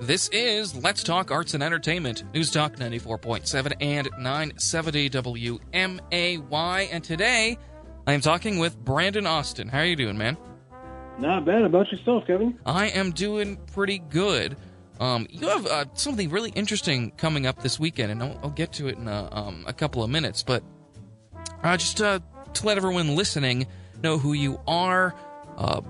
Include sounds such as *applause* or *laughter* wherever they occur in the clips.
This is Let's Talk Arts and Entertainment, News Talk 94.7 and 970 WMAY. And today, I am talking with Brandon Austin. How are you doing, man? Not bad. About yourself, Kevin? I am doing pretty good. Um, you have uh, something really interesting coming up this weekend, and I'll, I'll get to it in a, um, a, couple of minutes. But uh, just uh, to let everyone listening know who you are, uh,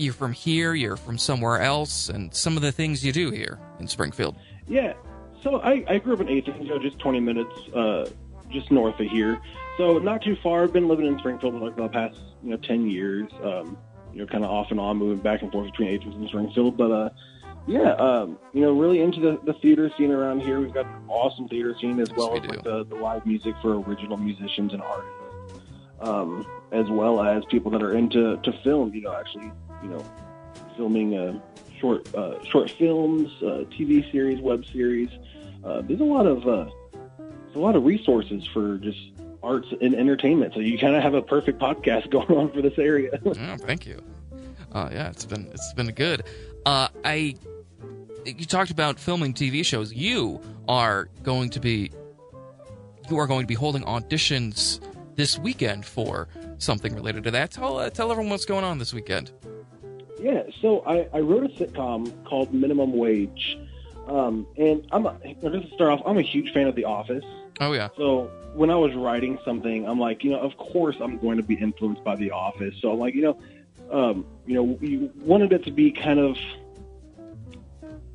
you're from here, you're from somewhere else, and some of the things you do here in Springfield. Yeah. So I, I grew up in Athens, just 20 minutes uh, just north of here. So not too far. I've been living in Springfield for like the past, you know, 10 years. Um, you know, kind of off and on, moving back and forth between Athens and Springfield. But uh, yeah, um, you know, really into the, the theater scene around here. We've got an awesome theater scene as Yes, well we as like the, the live music for original musicians and artists, um, as well as people that are into to film. You know, actually, you know, filming uh, short uh, short films, uh, TV series, web series. Uh, there's a lot of uh, a lot of resources for just arts and entertainment. So you kind of have a perfect podcast *laughs* going on for this area. *laughs* Oh, thank you. Uh, yeah, it's been it's been good. I you talked about filming TV shows. You are going to be you are going to be holding auditions this weekend for something related to that. Tell tell everyone what's going on this weekend. Yeah, so I, I wrote a sitcom called Minimum Wage, um, and I'm a, just to start off, I'm a huge fan of The Office. Oh yeah, So when I was writing something, I'm like, you know, of course I'm going to be influenced by The Office. So I'm like, you know, um, you know, you wanted it to be kind of,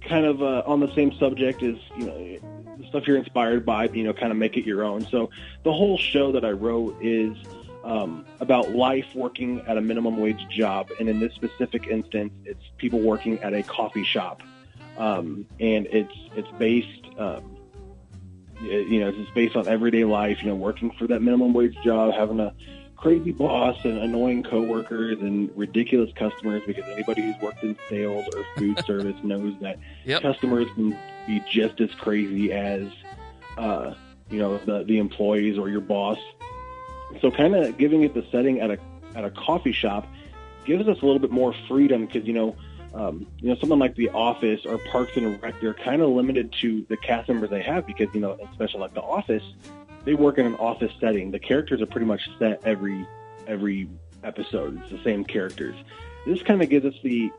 kind of uh, on the same subject as you know the stuff you're inspired by. You know, kind of make it your own. So the whole show that I wrote is um, about life working at a minimum wage job, and in this specific instance, it's people working at a coffee shop, um, and it's it's based. Um, you know, it's based on everyday life. You know, working for that minimum wage job, having a crazy boss and annoying coworkers and ridiculous customers. Because anybody who's worked in sales or food *laughs* service knows that Yep. customers can be just as crazy as, uh, you know, the the employees or your boss. So, kind of giving it the setting at a at a coffee shop gives us a little bit more freedom because you know. Um, you know, something like The Office or Parks and Rec, they're kind of limited to the cast members they have because, you know, especially like The Office, they work in an office setting. The characters are pretty much set every every episode. It's the same characters. This kind of gives us the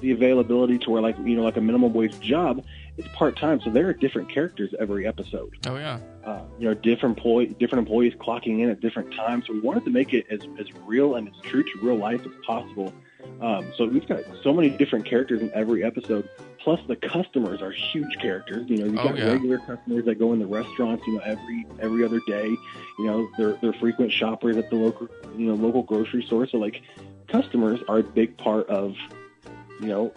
the availability to where, like, you know, like a minimum wage job, it's part time, so there are different characters every episode oh yeah, uh, you know, different employee, different employees clocking in at different times. So we wanted to make it as, as real and as true to real life as possible. Um, so we've got so many different characters in every episode. Plus, the customers are huge characters. You know, you've Oh, yeah. regular customers that go in the restaurants. You know, every every other day. You know, they're they're frequent shoppers at the local you know local grocery store. So like, customers are a big part of you know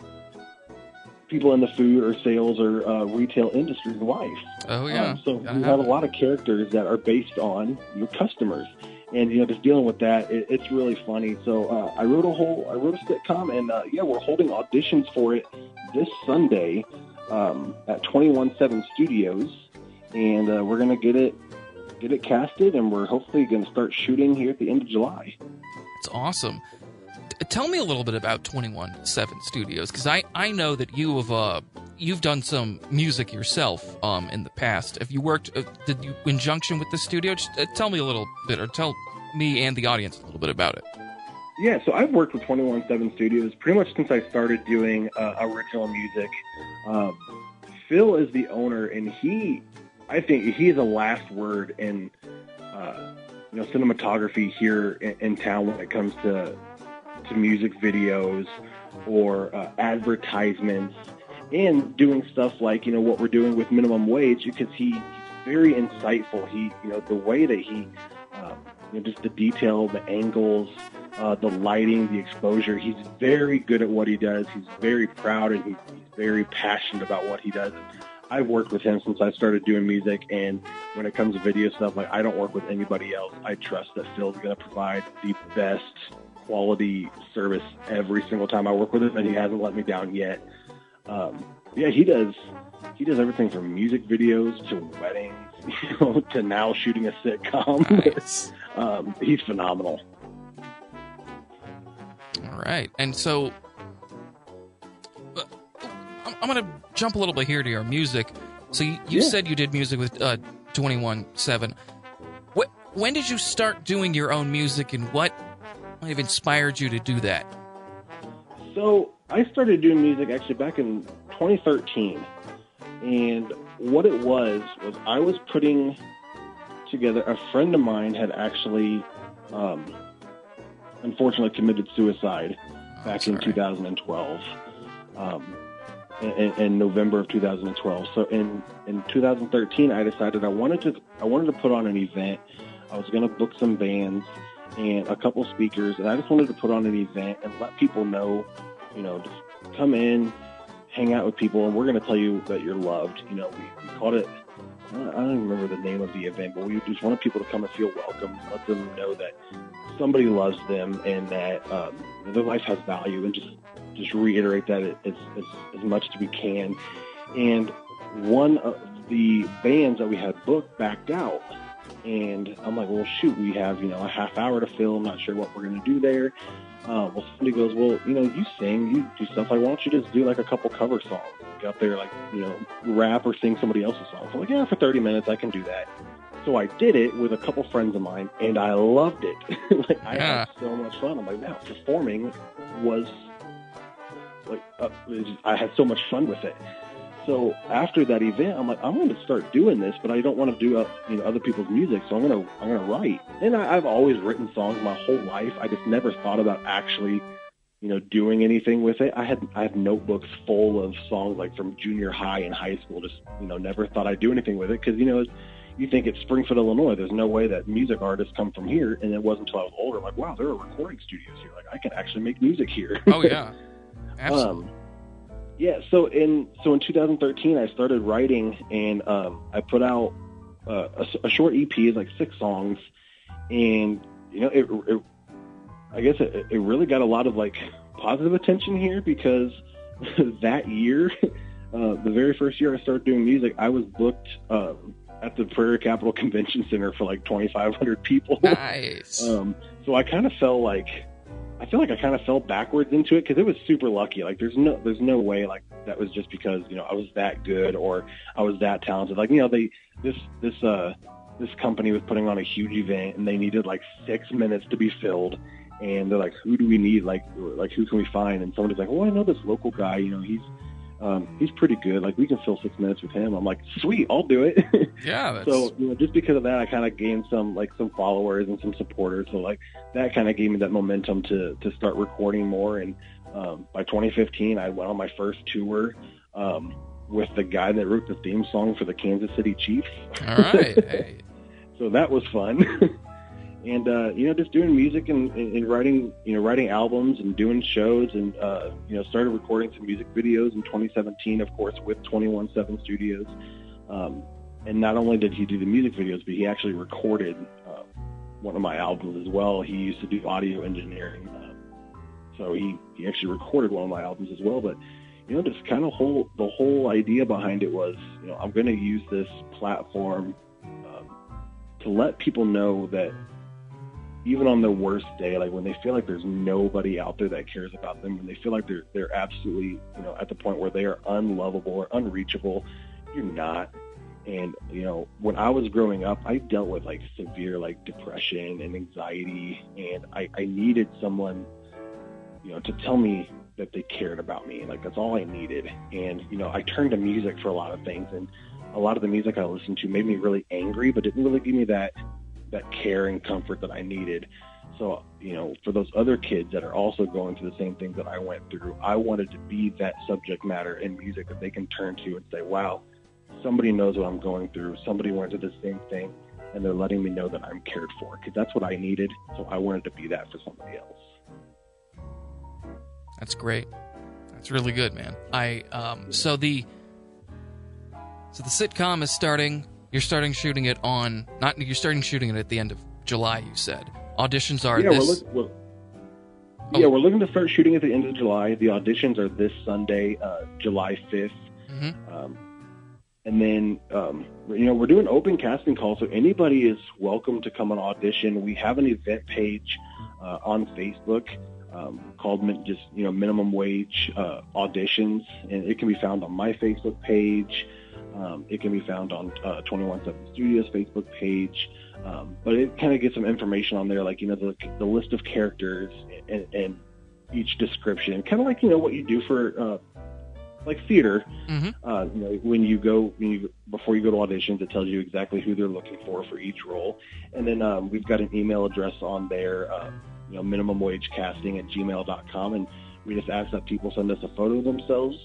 people in the food or sales or uh, retail industry's life. oh yeah. Um, so have have a lot of characters that are based on your customers, and you know, just dealing with that, it, it's really funny. So uh, I wrote a whole, I wrote a sitcom, and uh, yeah, we're holding auditions for it this Sunday um, at Twenty One Seven Studios, and uh, we're gonna get it, get it casted, and we're hopefully gonna start shooting here at the end of July. It's awesome. Tell me a little bit about Twenty One Seven Studios because I I know that you have uh you've done some music yourself um in the past. Have you worked? Uh, did you in junction with the studio? Just uh, tell me a little bit, or tell me and the audience a little bit about it. Yeah, so I've worked with 217 Studios pretty much since I started doing uh, original music. Um, Phil is the owner, and he, I think, he is a last word in, uh, you know, cinematography here in, in town when it comes to to music videos or uh, advertisements and doing stuff like you know what we're doing with minimum wage because he, he's very insightful. He, you know, the way that he, um, you know, just the detail, the angles uh, the lighting, the exposure. He's very good at what he does. He's very proud and he's very passionate about what he does. I've worked with him since I started doing music, and when it comes to video stuff, like I don't work with anybody else. I trust that Phil's going to provide the best quality service every single time I work with him, and he hasn't let me down yet. Um, yeah, he does. He does everything from music videos to weddings, *laughs* you know, to now shooting a sitcom. Nice. *laughs* um, he's phenomenal. All right, and so uh, I'm, I'm gonna jump a little bit here to your music. So you, you Yeah. said you did music with uh, Twenty One Seven. What? When did you start doing your own music, and what have inspired you to do that? So I started doing music actually back in 2013, and what it was was I was putting together. A friend of mine had actually, um, unfortunately, committed suicide back in 2012, um, in, in November of 2012. So in in 2013, I decided I wanted to I wanted to put on an event. I was going to book some bands and a couple speakers, and I just wanted to put on an event and let people know, you know, just come in, hang out with people, and we're going to tell you that you're loved. You know, we, we called it. I don't remember the name of the event, but we just wanted people to come and feel welcome, let them know that somebody loves them and that um, their life has value, and just just reiterate that as as much as we can. And one of the bands that we had booked backed out, and I'm like, well, shoot, we have you know a half hour to fill. I'm not sure what we're gonna do there. Uh, well, somebody goes, well, you know, you sing, you do stuff. Like, why don't you just do like a couple cover songs? Get up there, like you know, rap or sing somebody else's songs. I'm like, yeah, for 30 minutes, I can do that. So I did it with a couple friends of mine, and I loved it. *laughs* like I Yeah. had so much fun. I'm like, wow, performing was like uh, it was just- I had so much fun with it. So after that event, I'm like, I'm going to start doing this, but I don't want to do uh, you know other people's music, so I'm going to I'm going to write. And I, I've always written songs my whole life. I just never thought about actually, you know, doing anything with it. I had I had notebooks full of songs like from junior high and high school. Just you know, never thought I'd do anything with it because you know. You think it's Springfield, Illinois. There's no way that music artists come from here. And it wasn't until I was older, like, wow, there are recording studios here. Like, I can actually make music here. Oh yeah, *laughs* absolutely. Um, yeah. So in so in 2013, I started writing, and um, I put out uh, a, a short EP, it's like six songs, and you know, it, it I guess it, it really got a lot of like positive attention here because *laughs* that year, *laughs* uh, the very first year I started doing music, I was booked um, at the Prairie Capital *laughs* Convention Center for like 2,500 people. nice. Um, so I kind of felt like I feel like I kind of fell backwards into it because it was super lucky. Like there's no there's no way like that was just because you know I was that good or I was that talented. Like you know they this this uh this company was putting on a huge event and they needed like six minutes to be filled. And they're like, who do we need? Like, like who can we find? And somebody's like, well, I know this local guy. You know, he's um, he's pretty good. Like, we can fill six minutes with him. I'm like, sweet, I'll do it. *laughs* yeah, that's So you know, just because of that, I kind of gained some like some followers and some supporters. So like that kind of gave me that momentum to to start recording more. And um, by 2015, I went on my first tour um, with the guy that wrote the theme song for the Kansas City Chiefs. all right. *laughs* Hey. So that was fun. *laughs* and uh, you know, just doing music and, and, writing, you know, writing albums and doing shows, and uh, you know, started recording some music videos in 2017, of course, with 217 Studios. Um, and not only did he do the music videos, but he actually recorded uh, one of my albums as well. He used to do audio engineering, uh, so he he actually recorded one of my albums as well. But you know, just kind of whole the whole idea behind it was, you know, I'm going to use this platform um, to let people know that even on their worst day, like when they feel like there's nobody out there that cares about them, when they feel like they're they're absolutely, you know, at the point where they are unlovable or unreachable, you're not. And you know, when I was growing up, I dealt with like severe like depression and anxiety, and I, I needed someone, you know, to tell me that they cared about me. Like that's all I needed. And you know, I turned to music for a lot of things, and a lot of the music I listened to made me really angry, but didn't really give me that that care and comfort that I needed. So, you know, for those other kids that are also going through the same things that I went through, I wanted to be that subject matter in music that they can turn to and say, wow, somebody knows what I'm going through. Somebody went through the same thing, and they're letting me know that I'm cared for because that's what I needed. So I wanted to be that for somebody else. That's great. That's really good, man. I um so the so the sitcom is starting. You're starting shooting it on not you're starting shooting it at the end of July. You said auditions are yeah, this. we're, look, we're, Oh. yeah, we're looking to start shooting at the end of July. The auditions are this Sunday, uh, July 5th. Mhm. Um, and then, um, you know, we're doing open casting calls, so anybody is welcome to come and audition. We have an event page uh, on Facebook. um, called min- just you know minimum wage uh, auditions, and it can be found on my Facebook page. Um, it can be found on uh, 217 Studios Facebook page. Um, but it kind of gets some information on there, like you know the the list of characters and, and each description, kind of like you know what you do for uh, like theater. Mm-hmm. Uh, you know, when you go when you before you go to auditions, it tells you exactly who they're looking for for each role, and then um, we've got an email address on there, uh, you know, minimum wage casting at gmail.com, and we just ask that people send us a photo of themselves,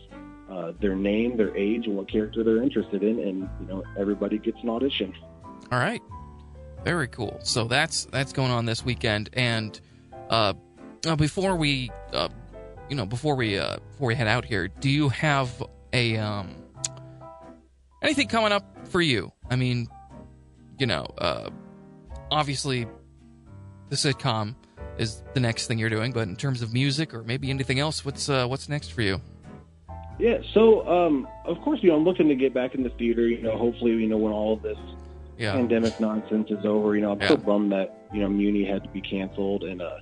uh, their name, their age, and what character they're interested in, and you know, everybody gets an audition. All right. Very cool. So that's that's going on this weekend, and uh, uh, before we, uh, you know, before we uh, before we head out here, do you have a um, anything coming up for you? I mean, you know, uh, obviously, the sitcom is the next thing you're doing, but in terms of music or maybe anything else, what's uh, what's next for you? Yeah, so um, of course, you know, I'm looking to get back in the theater. You know, hopefully, you know, when all of this Yeah. pandemic nonsense is over. You know, I'm Yeah. so bummed that you know Muni had to be canceled, and uh,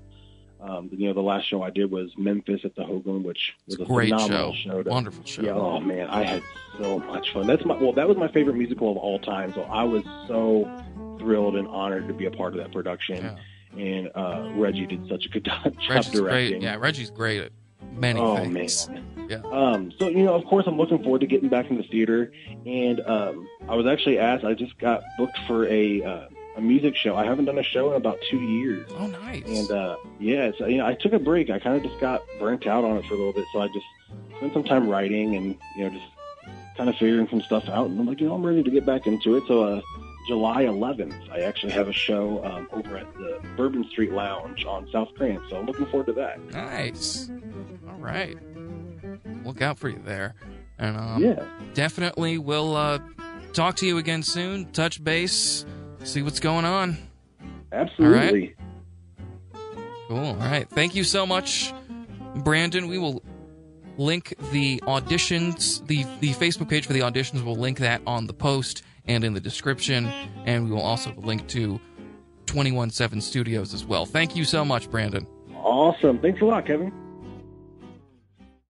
um, you know the last show I did was Memphis at the Hogan, which was It's a great phenomenal show. show. to- Wonderful show. Yeah, oh man, I had so much fun. That's my well, that was my favorite musical of all time. So I was so thrilled and honored to be a part of that production. Yeah. And uh, Reggie did such a good *laughs* job Reggie's directing. great. Yeah, Reggie's great at many oh things. man. Yeah. Um, so you know, of course, I'm looking forward to getting back in the theater, and um, I was actually asked. I just got booked for a uh, a music show. I haven't done a show in about two years, Oh, nice. and uh, yeah, so you know, I took a break. I kind of just got burnt out on it for a little bit, so I just spent some time writing and you know just kind of figuring some stuff out. And I'm like, you know, I'm ready to get back into it. So uh, July 11th, I actually have a show um, over at the Bourbon Street Lounge on South Grant. So I'm looking forward to that. Nice. All right. Look out for you there. And um, yeah. definitely we'll uh, talk to you again soon, touch base, see what's going on. Absolutely. Cool. All right. Thank you so much, Brandon. We will link the auditions, the, the Facebook page for the auditions, we'll link that on the post and in the description. And we will also link to 217 Studios as well. Thank you so much, Brandon. Awesome. Thanks a lot, Kevin.